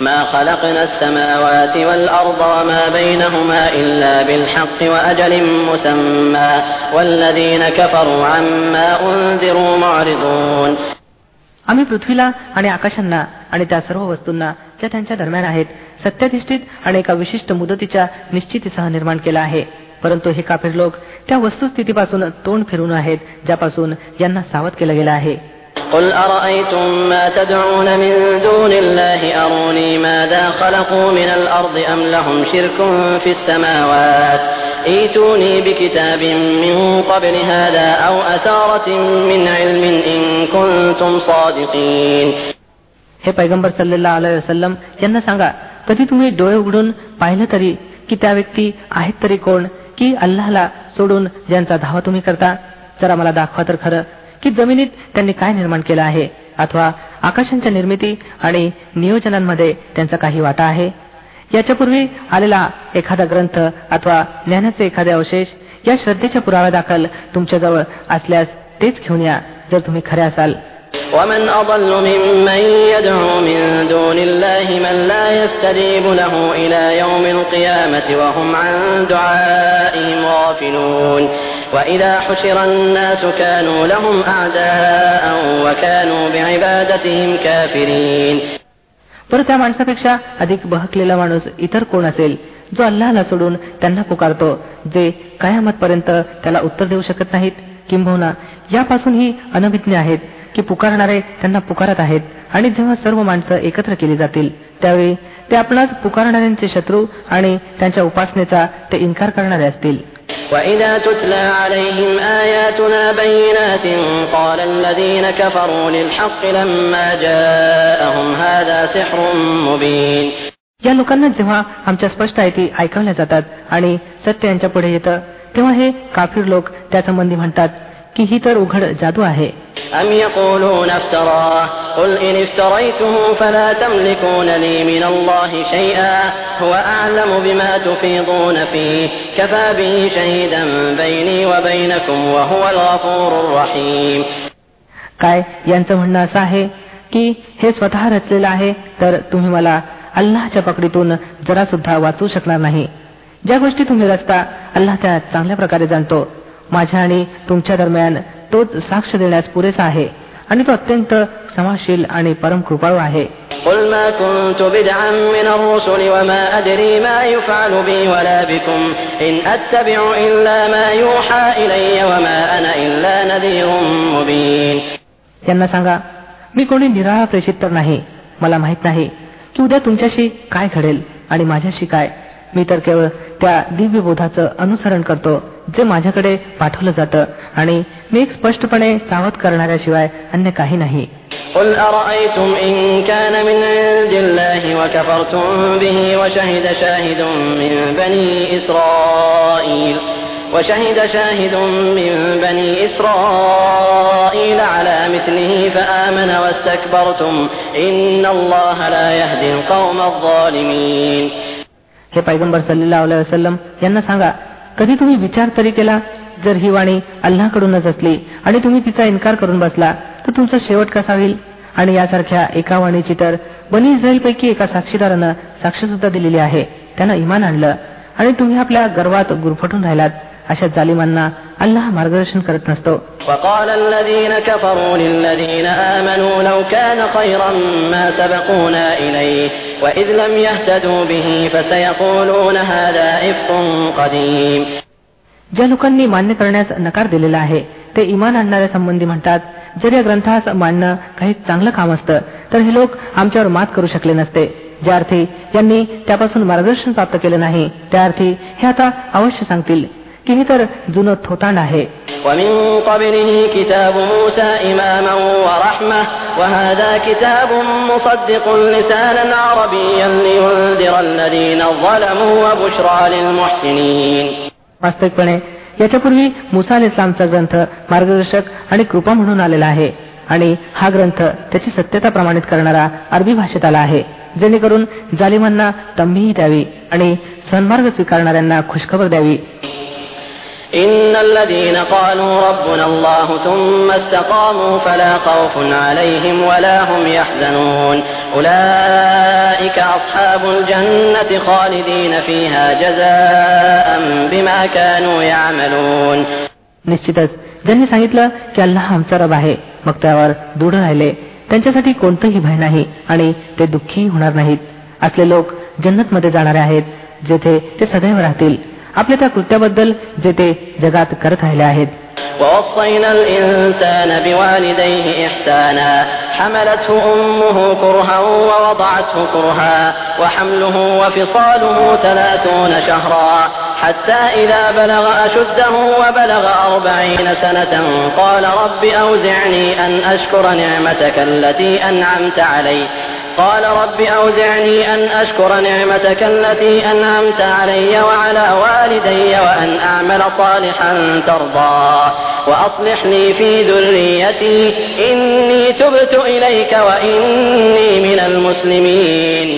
ما خلقنا السماوات والأرض وما بينهما إلا بالحق وأجل مسمى والذين كفروا عما أنذروا معرضون आम्ही पृथ्वीला आणि आकाशांना आणि त्या सर्व वस्तूंना ज्या त्यांच्या दरम्यान आहेत सत्याधिष्ठित आणि एका विशिष्ट मुदतीच्या निश्चितीसह निर्माण केला आहे परंतु हे काफिर लोक त्या वस्तुस्थितीपासून तोंड फिरून आहेत ज्यापासून यांना सावध केलं गेलं आहे قل أرأيتم ما تدعون من دون الله أروني ماذا خلقوا من الأرض أم لهم شرك في السماوات ايتوني بكتاب من قبل هذا أو أثارة من علم إن كنتم صادقين हे पैगंबर सल्लेला अलैहि वसल्लम यांना सांगा कधी तुम्ही डोळे उघडून पाहिलं तरी की त्या व्यक्ती आहेत तरी कोण की अल्लाहला सोडून ज्यांचा धावा तुम्ही करता जरा मला दाखवा तर खरं की जमिनीत त्यांनी काय निर्माण केलं आहे अथवा आकाशांच्या निर्मिती आणि नियोजनांमध्ये त्यांचा काही वाटा आहे याच्यापूर्वी आलेला एखादा ग्रंथ अथवा ज्ञानाचे एखादे अवशेष या श्रद्धेच्या पुराव्या दाखल तुमच्याजवळ असल्यास तेच घेऊन या जर तुम्ही खरे असाल ومن أضل ممن يدعو من دون الله من لا يستجيب له إلى يوم القيامة وهم عن دعائهم غافلون وإذا حشر الناس كانوا لهم أعداء وكانوا بعبادتهم كافرين परत त्या माणसापेक्षा अधिक बहकलेला माणूस इतर कोण असेल जो अल्लाहला सोडून त्यांना पुकारतो जे कयामतपर्यंत त्याला उत्तर देऊ शकत नाहीत किंबहुना यापासूनही अनभिज्ञ आहेत की पुकारणारे त्यांना पुकारत आहेत आणि जेव्हा सर्व माणसं एकत्र केली जातील त्यावेळी ते आपणाच पुकारणाऱ्यांचे शत्रू आणि त्यांच्या उपासनेचा ते इन्कार करणारे असतील وإذا تتلى عليهم آياتنا بينات قال الذين كفروا للحق لما جاءهم هذا سحر مبين या लोकांना जेव्हा आमच्या स्पष्ट आयती ऐकवल्या जातात आणि सत्य यांच्या पुढे येतं तेव्हा हे काफीर लोक त्यासंबंधी म्हणतात की ही तर उघड जादू आहे أم يقولون افتراه قل إن افتريته فلا تملكون لي من الله شيئا هو أعلم بما تفيضون فيه كفى به شهيدا بيني وبينكم وهو الغفور الرحيم काय यांचं म्हणणं असं आहे की हे स्वतः रचलेलं आहे तर तुम्ही मला अल्लाहच्या पकडीतून जरा सुद्धा वाचू शकणार नाही ज्या गोष्टी तुम्ही रचता अल्लाह त्या चांगल्या प्रकारे जाणतो माझ्या आणि तुमच्या दरम्यान तोच साक्ष देण्यास पुरेसा आहे. आणि तो अत्यंत समाशील आणि परम कृपाळू आहे. त्यांना सांगा मी कोणी निराळा प्रेषित तर नाही. मला माहीत नाही की उद्या तुमच्याशी काय घडेल आणि माझ्याशी काय. मी तर केवळ त्या दिव्य बोधाचं अनुसरण करतो जे माझ्याकडे पाठवलं जातं आणि मी एक स्पष्टपणे सावध करणाऱ्याशिवाय अन्य काही नाही قل أرأيتم إن كان من عند الله وكفرتم به وشهد شاهد من بني إسرائيل وشهد شاهد من بني إسرائيل على مثله فآمن واستكبرتم إن الله لا يهدي القوم الظالمين हे पैगंबर सल्लेला वसलम यांना सांगा कधी तुम्ही विचार तरी केला जर ही वाणी अल्लाकडूनच असली आणि तुम्ही तिचा इन्कार करून बसला तर तुमचा शेवट कसा होईल? आणि यासारख्या एका वाणीची तर बनी इस्रायलपैकी एका साक्षीदारानं साक्ष सुद्धा दिलेली आहे. त्यानं इमान आणलं आणि तुम्ही आपल्या गर्वात गुरफटून राहिलात अशा जालिमांना अल्लाह मार्गदर्शन करत नसतो وقال الذين كفروا للذين آمنوا لو كان خيرا ما سبقونا إليه وإذ لم يهتدوا به فسيقولون هذا إفق قديم ज्या लोकांनी मान्य करण्यास नकार दिलेला आहे ते इमान आणणाऱ्या संबंधी म्हणतात जर या ग्रंथास मांडणं काही चांगलं काम असतं तर हे लोक आमच्यावर मात करू शकले नसते ज्या अर्थी यांनी त्यापासून मार्गदर्शन प्राप्त केलं नाही त्या अर्थी हे आता अवश्य सांगतील की ही तर जुनं थोतांड आहे. वास्तविकपणे याच्यापूर्वी मुसाल इस्लामचा ग्रंथ मार्गदर्शक आणि कृपा म्हणून आलेला आहे. आणि हा ग्रंथ त्याची सत्यता प्रमाणित करणारा अरबी भाषेत आला आहे. जेणेकरून जालिमांना तंबीही द्यावी आणि सन्मार्ग स्वीकारणाऱ्यांना खुशखबर द्यावी. إن الذين قالوا ربنا الله ثم استقاموا فلا خوف عليهم ولا هم يحزنون أولئك أصحاب الجنة خالدين فيها جزاء بما كانوا يعملون निश्चितच ज्यांनी सांगितलं की अल्लाह आमचा रब आहे मग त्यावर दृढ राहिले त्यांच्यासाठी कोणतंही भय नाही आणि ते दुःखी होणार नाहीत असले लोक जन्नत मध्ये जाणारे आहेत जेथे ते सदैव राहतील आपल्या त्या कृत्याबद्दल जे ते जगात करत राहिले आहेत ووصينا الإنسان بوالديه إحسانا حملته أمه كرها ووضعته كرها وحمله وفصاله ثلاثون شهرا حتى إذا بلغ أشده وبلغ أربعين سنة قال رب أوزعني أن أشكر نعمتك التي أنعمت علي قال رب أوزعني أن أشكر نعمتك التي أنعمت علي وعلى والدي وأن أعمل صالحا ترضاه وأصلح لي في ذريتي إني تبت إليك وإني من المسلمين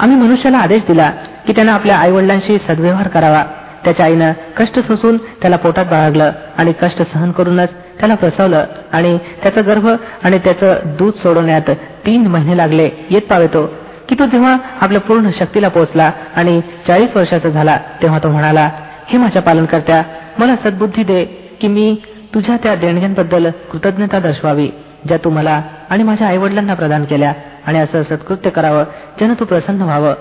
आम्ही मनुष्याला आदेश दिला की त्यानं आपल्या आई वडिलांशी सद्व्यवहार करावा त्याच्या आईनं कष्ट सोसून त्याला पोटात बाळगलं आणि कष्ट सहन करूनच त्याला प्रसवलं आणि त्याचा गर्भ आणि त्याचं दूध सोडवण्यात तीन महिने लागले येत पावेतो की तो जेव्हा आपल्या पूर्ण शक्तीला पोहोचला आणि चाळीस वर्षाचा झाला तेव्हा तो म्हणाला हे माझ्या पालनकर्त्या मला सद्बुद्धी दे की मी तुझ्या त्या देणग्यांबद्दल कृतज्ञता दर्शवावी ज्या तू मला आणि माझ्या आईवडिलांना प्रदान केल्या आणि असं सत्कृत्य करावं ज्यानं तू प्रसन्न व्हावं.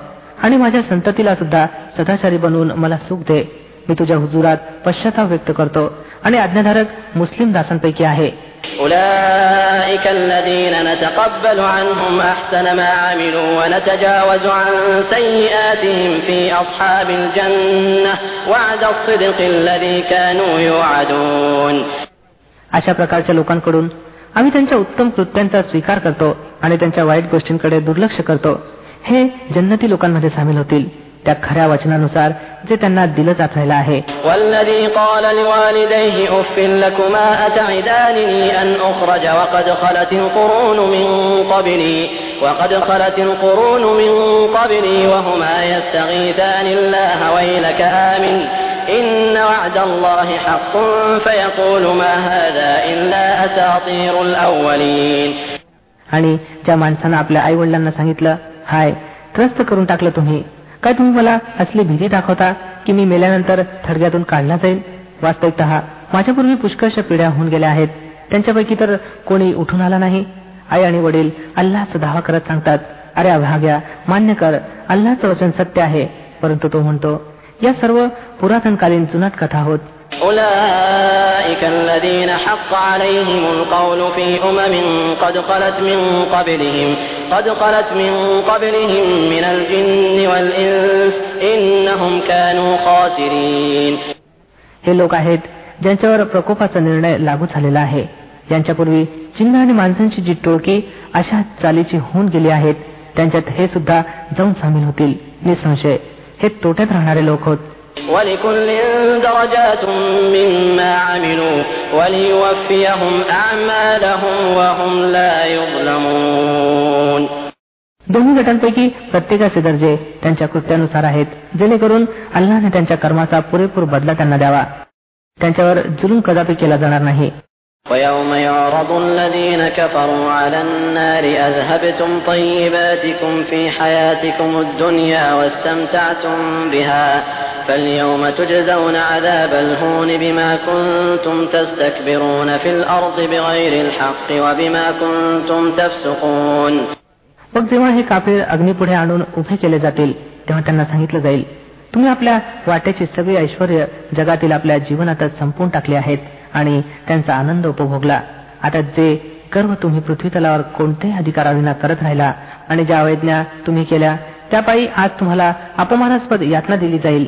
आणि माझ्या संततीला सुद्धा सदाचारी बनवून मला सुख दे. मी तुझ्या हुजुरात पश्चाताप व्यक्त करतो आणि आज्ञाधारक मुस्लिम दासांपैकी आहे. أولئك الذين نتقبل عنهم أحسن ما عملوا ونتجاوز عن سيئاتهم في أصحاب الجنة وعد الصدق الذي كانوا يوعدون अशा प्रकारच्या लोकांकडून आम्ही त्यांच्या उत्तम कृत्यांचा स्वीकार करतो आणि त्यांच्या वाईट गोष्टींकडे दुर्लक्ष करतो हे जन्नती लोकांमध्ये सामील होतील त्या खऱ्या वचनानुसार जे त्यांना दिलं जात राहिलं आहे والذي قال لوالديه أف لكما أتعدانني أن أخرج وقد خلت القرون من قبلي وقد خلت القرون من قبلي وهما يستغيثان الله ويلك آمن إن وعد الله حق فيقول ما هذا إلا أساطير الأولين आणि ज्या माणसानं आपल्या आई वडिलांना सांगितलं हाय त्रस्त करून टाकलं तुम्ही काय तुम्ही मला असली भीती दाखवता की मी मेल्यानंतर थडग्यातून काढला जाईल वास्तविकत माझ्यापूर्वी पुष्कळशा पिढ्या होऊन गेल्या आहेत. त्यांच्यापैकी तर कोणी उठून आला नाही. आई आणि वडील अल्लाचा दावा करत सांगतात अरे अभाग्या मान्य कर अल्लाचं वचन सत्य आहे. परंतु तो म्हणतो या सर्व पुरातनकालीन जुनाट कथा होत أولئك الذين حق عليهم القول في أمم قد خلت من قبلهم قد خلت من قبلهم من الجن والإنس إنهم كانوا خاسرين हे लोक आहेत ज्यांच्यावर प्रकोपाचा निर्णय लागू झालेला आहे यांच्यापूर्वी चिन्ह आणि माणसांची जी टोळकी अशा चालीची होऊन गेली आहेत त्यांच्यात हे सुद्धा जाऊन सामील होतील निसंशय हे तोट्यात राहणारे लोक होत ولكل درجات مما عملوا وليوفيهم أعمالهم وهم لا يظلمون दोन्ही गटांपैकी प्रत्येकाचे दर्जे त्यांच्या कृत्यानुसार आहेत जेणेकरून अल्लाने त्यांच्या कर्माचा पुरेपूर बदला त्यांना द्यावा त्यांच्यावर जुलूम कदापि केला जाणार नाही ويوم يعرض الذين كفروا على النار أذهبتم طيباتكم في حياتكم الدنيا واستمتعتم بها فاليوم تجزون عذاب الهون بما كنتم تستكبرون في الأرض بغير الحق وبما كنتم تفسقون मग जेव्हा हे काफीर अग्निपुढे आणून उभे केले जातील तेव्हा त्यांना सांगितलं जाईल तुम्ही आपल्या वाट्याची सगळी ऐश्वर जगातील आपल्या जीवनातच संपून टाकले आहेत आणि त्यांचा आनंद उपभोगला आता जे गर्व तुम्ही पृथ्वी तलावर कोणत्याही अधिकाराविना करत राहिला आणि ज्या अवैज्ञा तुम्ही केल्या त्यापायी आज तुम्हाला अपमानास्पद यातना दिली जाईल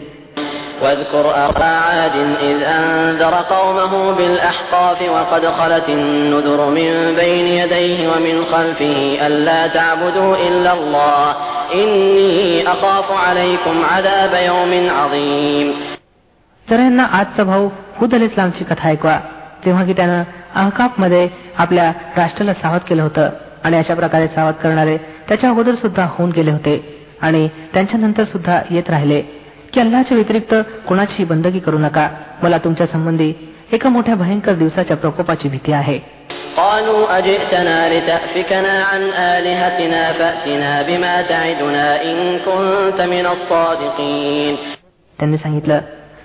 واذكر أخا عاد إذ أنذر قومه بالأحقاف وقد خلت النذر من بين يديه ومن خلفه ألا تعبدوا إلا الله إني أخاف عليكم عذاب يوم عظيم जरा यांना आजचा भाऊ हुद अल इस्लामची कथा ऐकवा. तेव्हा की त्यानं अहकापमध्ये आपल्या राष्ट्राला सावध केलं होतं आणि अशा प्रकारे सावध करणारे त्याच्या अगोदर सुद्धा होऊन गेले होते आणि त्यांच्या नंतर सुद्धा येत राहिले. की अल्लाच्या व्यतिरिक्त कोणाची बंदगी करू नका. मला तुमच्या संबंधी एका मोठ्या भयंकर दिवसाच्या प्रकोपाची भीती आहे. त्यांनी सांगितलं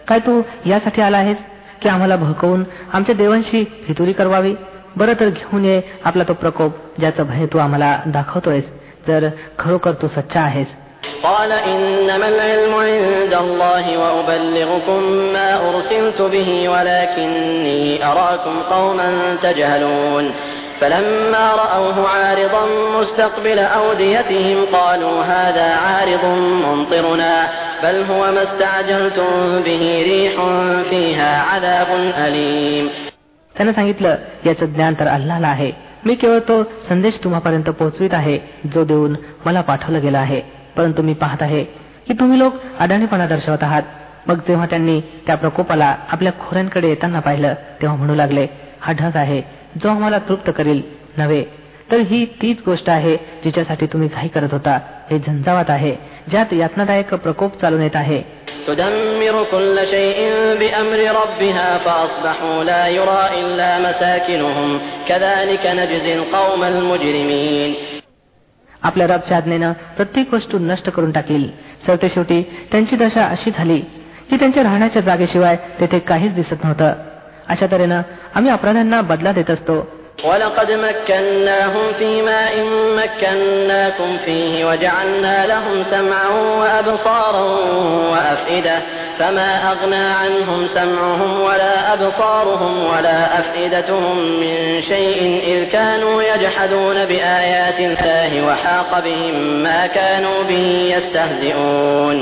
काय तू यासाठी आला आहेस? की आम्हाला भकवून आमच्या देवांशी फितुरी करवावी. बरं तर घेऊन ये आपला तो प्रकोप ज्याचा भय तू आम्हाला दाखवतोयस. तर खरोखर तू सच्चा आहेस. قال إنما العلم عند الله وأبلغكم ما أرسلت به ولكني أراكم قوما تجهلون فلما رأوه عارضا مستقبل أوديتهم قالوا هذا عارض ممطرنا بل هو ما استعجلتم به ريح فيها عذاب أليم त्याने सांगितलं याचं ज्ञान तर अल्लाला आहे मी केवळ तो संदेश तुम्हापर्यंत पोहोचवित आहे जो देऊन मला पाठवलं गेला आहे परंतु मी पाहत आहे की तुम्ही लोक अडाणीपणा दर्शवत आहात मग जेव्हा त्यांनी त्या प्रकोपाला आपल्या खोऱ्यांकडे येताना पाहिलं तेव्हा म्हणू लागले हा ढग आहे जो आम्हाला तृप्त करील नव्हे तर ही तीच गोष्ट आहे जिच्यासाठी तुम्ही घाई करत होता. हे झंझावात आहे. ज्यात यातनादायक प्रकोप चालून येत आहे. आपल्या रबच्या आज्ञेनं प्रत्येक वस्तू नष्ट करून टाकील. सरते शेवटी त्यांची दशा अशी झाली की त्यांच्या राहण्याच्या जागेशिवाय तेथे काहीच दिसत नव्हतं. अशा तऱ्हेनं आम्ही अपराध्यांना बदला देत असतो ولقد مكناهم في ماء مكناكم فيه وجعلنا لهم سمعا وأبصارا وأفئدة فما أغنى عنهم سمعهم ولا أبصارهم ولا أفئدتهم من شيء إذ كانوا يجحدون بآيات الله وحاق بهم ما كانوا به يستهزئون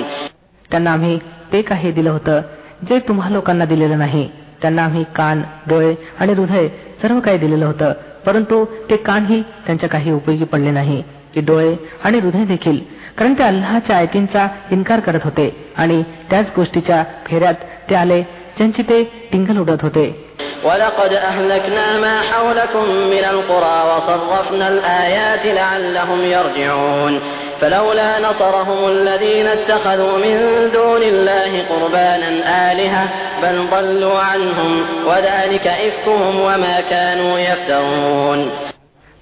त्यांना आम्ही ते काही दिलं होतं जे तुम्हा लोकांना दिलेलं नाही त्यांना आम्ही कान डोळे आणि हृदय सर्व काही दिलेलं होतं परंतु ते कानही त्यांच्या काही उपयोगी पडले नाही की डोळे आणि हृदय देखील कारण ते अल्लाच्या आयतींचा इन्कार करत होते आणि त्याच गोष्टीच्या फेऱ्यात ते आले ज्यांची ते टिंगल उडत होते ولقد أهلكنا ما حولكم من القرى وصرفنا الآيات لعلهم يرجعون فلولا نصرهم الذين اتخذوا من دون الله قربانا آلهة بل ضلوا عنهم وذلك إفكهم وما كانوا يفترون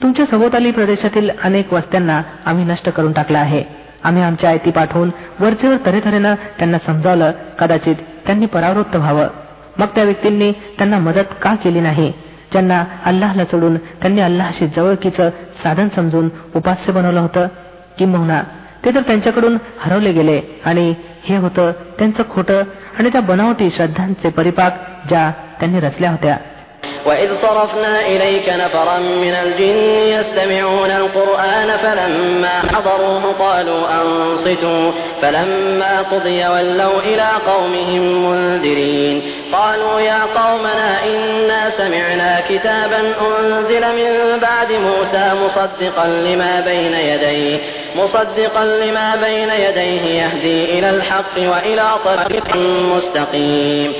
तुमच्या सभोवताली प्रदेशातील अनेक वस्त्यांना आम्ही नष्ट करून टाकला आहे आम्ही आमच्या आयती पाठवून वरचेवर तऱ्हेतऱ्हेनं त्यांना समजावलं कदाचित त्यांनी परावृत्त व्हावं मग त्या व्यक्तींनी त्यांना मदत का केली नाही ज्यांना अल्लाहला सोडून त्यांनी अल्लाहशी जवळकीचं साधन समजून उपास्य बनवलं होतं किंबहुना ते तर त्यांच्याकडून हरवले गेले आणि हे होतं त्यांचं खोटं आणि त्या बनावटी श्रद्धांचे परिपाक ज्या त्यांनी रचल्या होत्या وإذ صرفنا إليك نفرا من الجن يستمعون القرآن فلما حضروه قالوا أنصتوا فلما قضي ولوا إلى قومهم منذرين قالوا يا قومنا إنا سمعنا كتابا أنزل من بعد موسى مصدقا لما بين يديه مصدقا لما بين يديه يهدي إلى الحق وإلى طريق مستقيم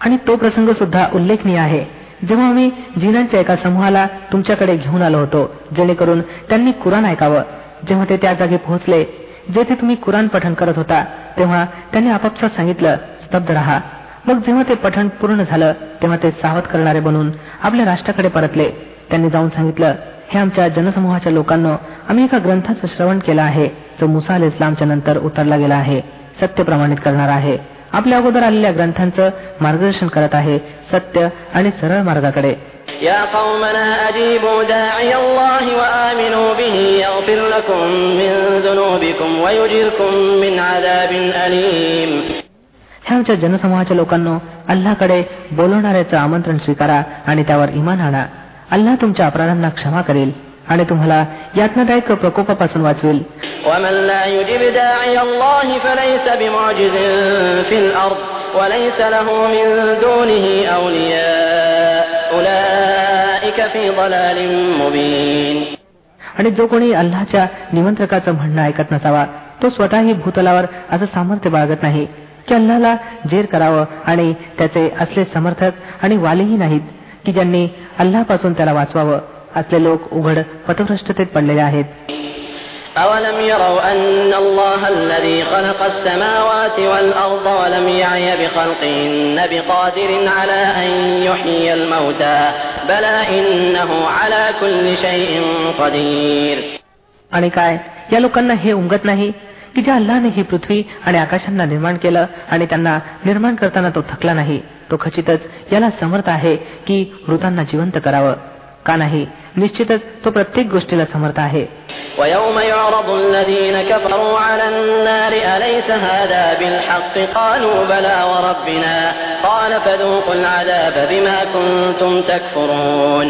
आणि तो प्रसंग सुद्धा उल्लेखनीय आहे जेव्हा आम्ही जिनांच्या एका समूहाला तुमच्याकडे घेऊन आलो होतो जेणेकरून त्यांनी कुराण ऐकावं जेव्हा ते त्या जागी पोहोचले जेथे तुम्ही कुराण पठण करत होता तेव्हा त्यांनी आपापसात सांगितलं स्तब्ध रहा. मग जेव्हा ते पठण पूर्ण झालं तेव्हा ते सावध करणारे बनून आपल्या राष्ट्राकडे परतले. त्यांनी जाऊन सांगितलं हे आमच्या जनसमूहाच्या लोकांना आम्ही एका ग्रंथाचं श्रवण केलं आहे जो मुसा अल इस्लामच्या नंतर उतरला गेला आहे सत्य प्रमाणित करणार आहे. आपल्या अगोदर आलेल्या ग्रंथांचं मार्गदर्शन करत आहे सत्य आणि सरळ मार्गाकडे يا قومنا أجيبوا داعي الله وآمنوا به يغفر لكم من ذنوبكم ويجركم من عذاب أليم ह्या आमच्या जनसमूहाच्या लोकांनो अल्लाकडे बोलवणाऱ्याचं आमंत्रण स्वीकारा आणि त्यावर इमान आणा अल्लाह तुमच्या अपराधांना क्षमा करेल आणि तुम्हाला यातनादायक प्रकोपापासून वाचवेल. आणि जो कोणी अल्लाच्या निमंत्रकाचं म्हणणं ऐकत नसावा तो स्वतःही भूतलावर असं सामर्थ्य बाळगत नाही की अल्लाला जेर करावं आणि त्याचे असले समर्थक आणि वालेही नाहीत की ज्यांनी अल्लापासून त्याला वाचवावं. असले लोक उघड पथभ्रष्टतेत पडलेले आहेत أولم يروا أن الله الذي خلق السماوات والأرض ولم يعي بخلقهن بقادر على أن يحيي الموتى بلى إنه على كل شيء قدير आणि काय या लोकांना हे उमगत नाही की ज्या अल्लाने ही पृथ्वी आणि आकाशांना निर्माण केलं आणि त्यांना निर्माण करताना तो थकला नाही तो खचितच याला समर्थ आहे की मृतांना जिवंत करावं का नाही निश्चितच तो प्रत्येक गोष्टीला समर्थ आहे ويوم يعرض الذين كفروا على النار أليس هذا بالحق قالوا بلى وربنا قال فذوقوا العذاب بما كنتم تكفرون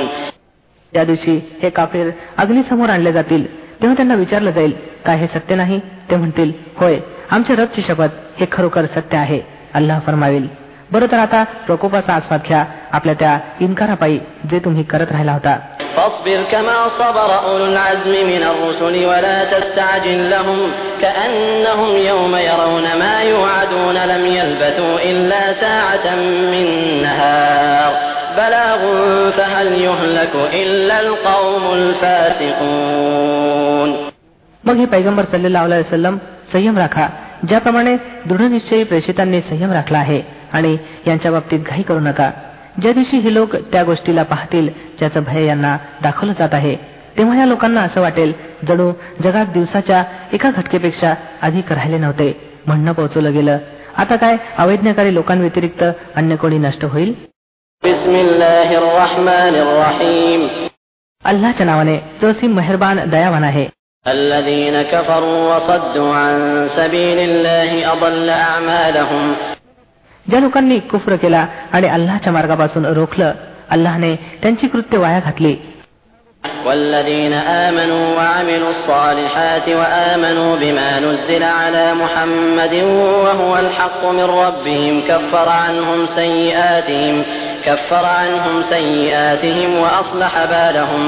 त्या दिवशी हे काफिर अग्नीसमोर आणले जातील तेव्हा त्यांना विचारलं जाईल काय हे सत्य नाही ते म्हणतील होय आमच्या रबची शपथ हे खरोखर सत्य आहे अल्लाह फरमावेल बरं तर आता प्रकोपाचा आस्वाद घ्या आपल्या त्या इन्कारापायी जे तुम्ही करत राहिला होता فاصبر كما صبر أولو العزم من الرسل ولا تستعجل لهم كأنهم يوم يرون ما يوعدون لم يلبثوا إلا ساعة من نهار بلاغ فهل يهلك إلا القوم الفاسقون मग हे पैगंबर सल्लेला वसलम संयम राखा ज्याप्रमाणे दृढनिश्चयी प्रेषितांनी संयम राखला आहे आणि यांच्या बाबतीत घाई करू नका ज्या दिवशी हे लोक त्या गोष्टीला पाहतील ज्याचं भय यांना दाखवलं जात आहे तेव्हा या लोकांना असं वाटेल जणू जगात दिवसाच्या एका घटकेपेक्षा अधिक राहिले नव्हते म्हणणं पोहोचवलं गेलं आता काय अवैज्ञकारी लोकांव्यतिरिक्त अन्य कोणी नष्ट होईल अल्लाच्या नावाने जो असीम मेहरबान दयावान आहे الذين كفروا وصدوا عن سبيل الله أضل أعمالهم ज्या लोकांनी कुफ्र केला आणि अल्लाच्या मार्गापासून रोखलं अल्लाहने त्यांची कृत्य वाया घातली والذين آمنوا وعملوا الصالحات وآمنوا بما نزل على محمد وهو الحق من ربهم كفر عنهم سيئاتهم كفر عنهم سيئاتهم وأصلح بالهم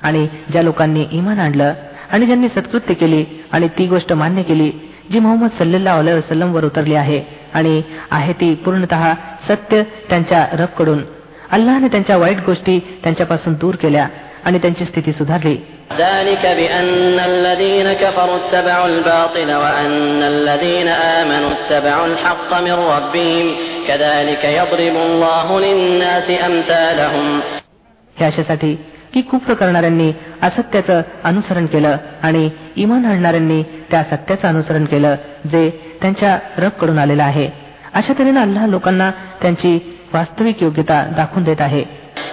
आणि ज्या लोकांनी इमान आणलं आणि ज्यांनी सत्कृत्य केली आणि ती गोष्ट मान्य केली जी मोहम्मद सल्लेल्ला अलाय वसलम वर उतरली आहे आणि आहे ती पूर्णतः सत्य त्यांच्या रबकडून अल्लाने त्यांच्या वाईट गोष्टी त्यांच्यापासून दूर केल्या आणि त्यांची स्थिती सुधारली. हे अशासाठी की कुप्र करणाऱ्यांनी असत्याचं अनुसरण केलं आणि इमान आणणाऱ्यांनी त्या सत्याचं अनुसरण केलं जे त्यांच्या रबकडून आलेलं आहे अशा तऱ्हेनं अल्लाह लोकांना त्यांची वास्तविक योग्यता दाखवून देत आहे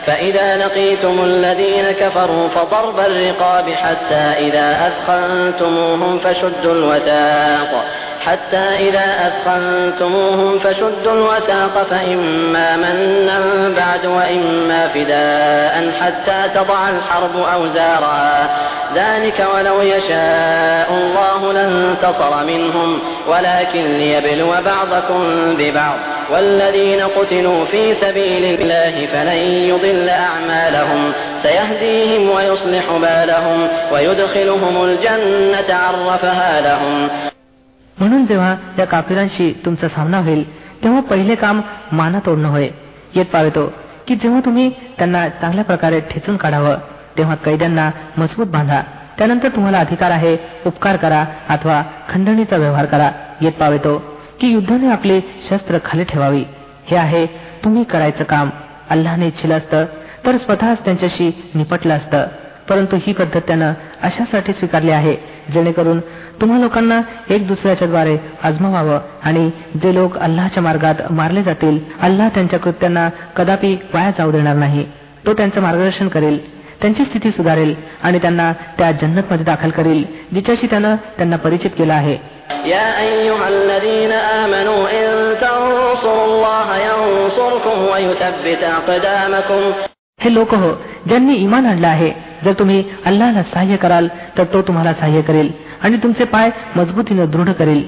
فإذا لقيتم الذين كفروا فضرب الرقاب حتى إذا أثخنتموهم فشدوا الوثاق حتى إذا أثخنتموهم فشدوا الوثاق فإما منا بعد وإما فداء حتى تضع الحرب أوزارها ذلك ولو يشاء الله لانتصر منهم ولكن ليبلو بعضكم ببعض. والذين قتلوا في سبيل الله فلن يضل أعمالهم. سيهديهم ويصلح بالهم ويدخلهم الجنة عرفها لهم. म्हणून जेव्हा या काफिरांशी तुमचा सामना होईल तेव्हा पहिले काम माना तोडणं होय. येत पावेतो की जेव्हा तुम्ही त्यांना चांगल्या प्रकारे ठेचून काढावं तेव्हा कैद्यांना मजबूत बांधा. त्यानंतर तुम्हाला अधिकार आहे उपकार करा अथवा खंडणीचा व्यवहार करा. येत पावेतो की युद्धाने आपले शस्त्र खाली ठेवावी. हे आहे तुम्ही करायचं काम. अल्लाने इच्छिलं असतं तर स्वतःच त्यांच्याशी निपटलं असतं. परंतु ही पद्धत त्यानं अशासाठी स्वीकारली आहे जेणेकरून तुम्हा लोकांना एक दुसऱ्याच्या द्वारे आजमावावं आणि जे लोक अल्लाच्या मार्गात मारले जातील अल्लाह त्यांच्या कृत्यांना कदापि वाया जाऊ देणार नाही. तो त्यांचं मार्गदर्शन करेल त्यांची स्थिती सुधारेल आणि त्यांना त्या जन्नतमध्ये दाखल करेल जिच्याशी त्यानं त्यांना परिचित केलं आहे. हे लोक हो ज्यांनी इमान आणलं आहे जर तुम्ही अल्लाला सहाय्य कराल तर तो तुम्हाला सहाय्य करेल आणि तुमचे पाय मजबूतीनं दृढ करेल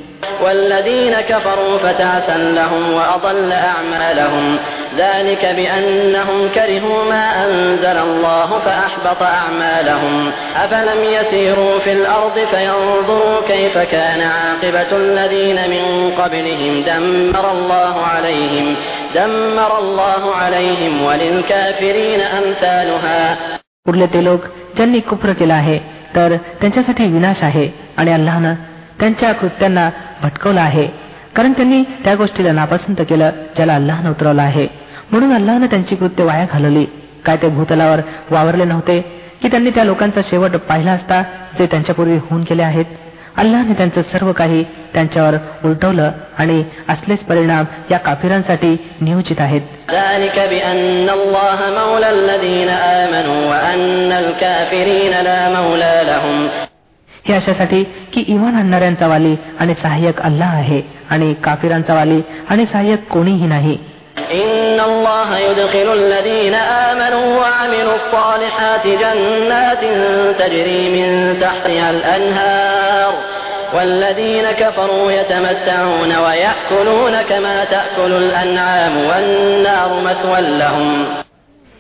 والذين كفروا فتعسا لهم وأضل أعمالهم ذلك بأنهم كرهوا ما أنزل الله فأحبط أعمالهم أفلم يسيروا في الأرض فينظروا كيف كان عاقبة الذين من قبلهم دمر الله عليهم دمر الله عليهم وللكافرين أمثالها उरले ते लोक ज्यांनी कुप्र केला आहे तर त्यांच्यासाठी विनाश आहे आणि अल्लानं त्यांच्या कृत्यांना भटकवलं आहे कारण त्यांनी त्या गोष्टीला नापसंत केलं ज्याला अल्लाहनं उतरवलं आहे म्हणून अल्लाहनं त्यांची कृत्य वाया घालवली काय ते भूतलावर वावरले नव्हते की त्यांनी त्या लोकांचा शेवट पाहिला असता जे त्यांच्यापूर्वी होऊन गेले आहेत अल्लाने त्यांचं सर्व काही त्यांच्यावर उलटवलं आणि असलेच परिणाम या काफिरांसाठी नियोजित आहेत हे अशासाठी की इमान आणणाऱ्यांचा वाली आणि सहाय्यक अल्लाह आहे आणि काफिरांचा वाली आणि सहाय्यक कोणीही नाही إن الله يدخل الذين آمنوا وعملوا الصالحات جنات تجري من تحتها الأنهار والذين كفروا يتمتعون ويأكلون كما تأكل الأنعام والنار مثوى لهم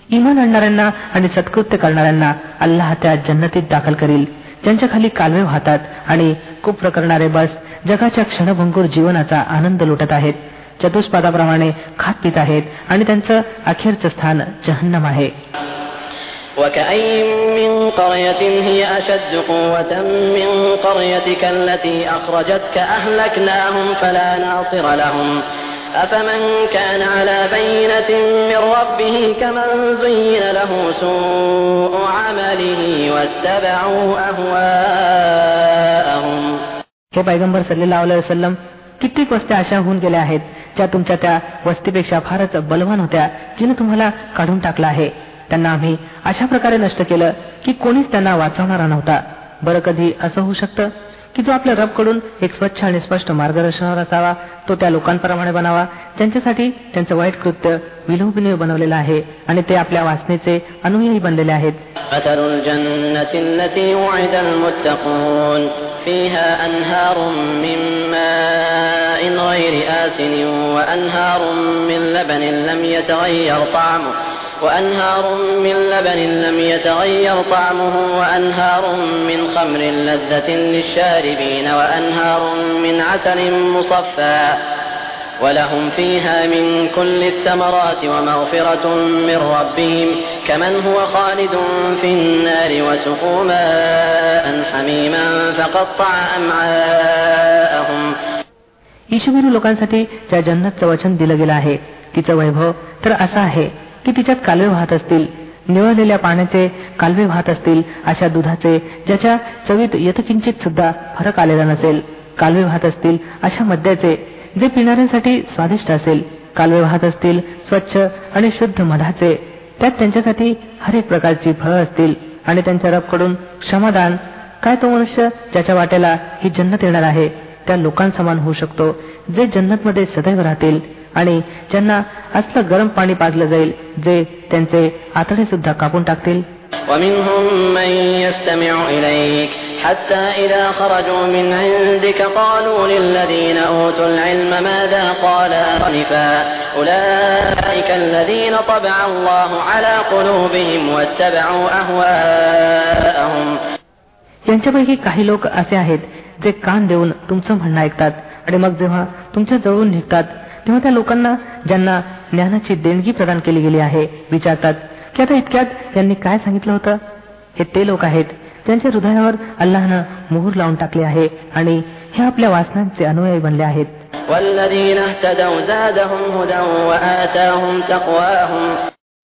इमान आणणाऱ्यांना आणि सत्कृत्य करणाऱ्यांना अल्लाह त्या जन्नतीत दाखल करील ज्यांच्या खाली कालवे वाहतात आणि कुप्र करणारे बस जगाच्या क्षणभंगूर जीवनाचा आनंद लुटत आहेत चतुष्पादाप्रमाणे खात पित आहेत आणि त्यांचं अखेरचं स्थान जहन्नम आहे وكأي من قرية هي أشد قوة من قريتك التي أخرجتك أهلكناهم فلا ناصر لهم أفمن كان على بينة من ربه كمن زين له سوء عمله واتبعوا أهواءهم हे पैगंबर सल्लेला वसलम कित्येक वस्त्या अशा होऊन गेल्या आहेत ज्या तुमच्या त्या वस्तीपेक्षा फारच बलवान होत्या जिने तुम्हाला काढून टाकला आहे त्यांना आम्ही अशा प्रकारे नष्ट केलं की कोणीच त्यांना वाचवणारा नव्हता बरं कधी असं होऊ शकतं की जो आपल्या रबकडून एक स्वच्छ आणि स्पष्ट मार्गदर्शनावर असावा तो त्या लोकांप्रमाणे बनावा ज्यांच्यासाठी त्यांचं वाईट कृत्य विलोभनीय बनवलेलं आहे आणि ते आपल्या वासनेचे अनुयायी बनलेले आहेत فيها أنهار من ماء غير آسن وأنهار من لبن لم يتغير طعمه وأنهار من لبن لم يتغير طعمه وأنهار من خمر لذة للشاربين وأنهار من عسل مصفى ولهم فيها من كل الثمرات ومغفرة من ربهم كمن هو خالد في النار وسقوا ماء حميما فقطع أمعاءهم ईशवीरू लोकांसाठी ज्या जन्नतचं वचन दिलं गेलं आहे तिचं वैभव तर असं आहे की तिच्यात कालवे वाहत असतील निवळलेल्या पाण्याचे कालवे वाहत असतील अशा दुधाचे ज्याच्या चवीत यथकिंचित सुद्धा फरक आलेला नसेल कालवे वाहत असतील अशा मद्याचे जे पिणाऱ्यांसाठी स्वादिष्ट असेल कालवे वाहत असतील स्वच्छ आणि शुद्ध मधाचे त्यात त्यांच्यासाठी हर एक प्रकारची फळं असतील आणि त्यांच्या रबकडून क्षमादान काय तो मनुष्य ज्याच्या वाट्याला ही जन्नत येणार आहे त्या लोकांसमान होऊ शकतो जे जन्नतमध्ये सदैव राहतील आणि ज्यांना असलं गरम पाणी पाजलं जाईल जे त्यांचे आतडे सुद्धा कापून टाकतील حتى إذا خرجوا من عندك قالوا للذين أوتوا العلم ماذا قال آنفا أولئك الذين طبع الله على قلوبهم واتبعوا أهواءهم यांच्यापैकी काही लोक असे आहेत जे कान देऊन तुमचं म्हणणं ऐकतात आणि मग जेव्हा तुमच्या जवळून निघतात तेव्हा त्या लोकांना ज्यांना ज्ञानाची देणगी प्रदान केली गेली आहे विचारतात की आता इतक्यात यांनी काय सांगितलं होतं? हे ते लोक आहेत त्यांच्या हृदयावर अल्लानं मोहर लावून टाकले आहे आणि हे आपल्या वासनांचे अनुयायी बनले आहेत.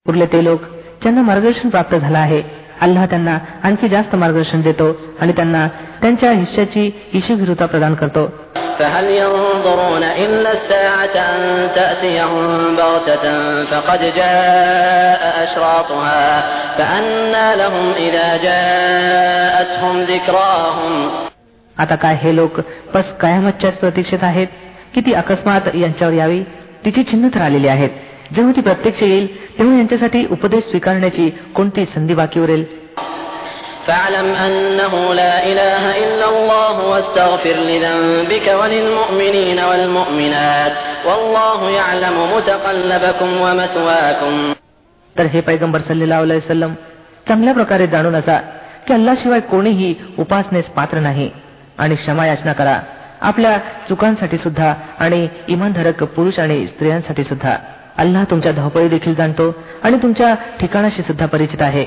उरले ते लोक ज्यांना मार्गदर्शन प्राप्त झालं आहे अल्लाह त्यांना आणखी जास्त मार्गदर्शन देतो आणि त्यांना त्यांच्या हिश्याची इशिभिरुता प्रदान करतो. आता काय हे लोक बस कायमतच्याच प्रतीक्षेत आहेत? किती अकस्मात यांच्यावर यावी? तिची चिन्ह तर आलेली आहेत. जेव्हा ती प्रत्यक्ष येईल तेव्हा यांच्यासाठी उपदेश स्वीकारण्याची कोणती संधी बाकी उरेल? तर हे पैगंबर सल्लेला चांगल्या प्रकारे जाणून असा की अल्लाशिवाय कोणीही उपासनेस पात्र नाही. आणि क्षमा याचना करा. आपल्या चुकांसाठी सुद्धा आणि इमानधारक पुरुष आणि स्त्रियांसाठी सुद्धा. अल्लाह तुमच्या धावपळी देखील जाणतो आणि तुमच्या ठिकाणाशी सुद्धा परिचित आहे.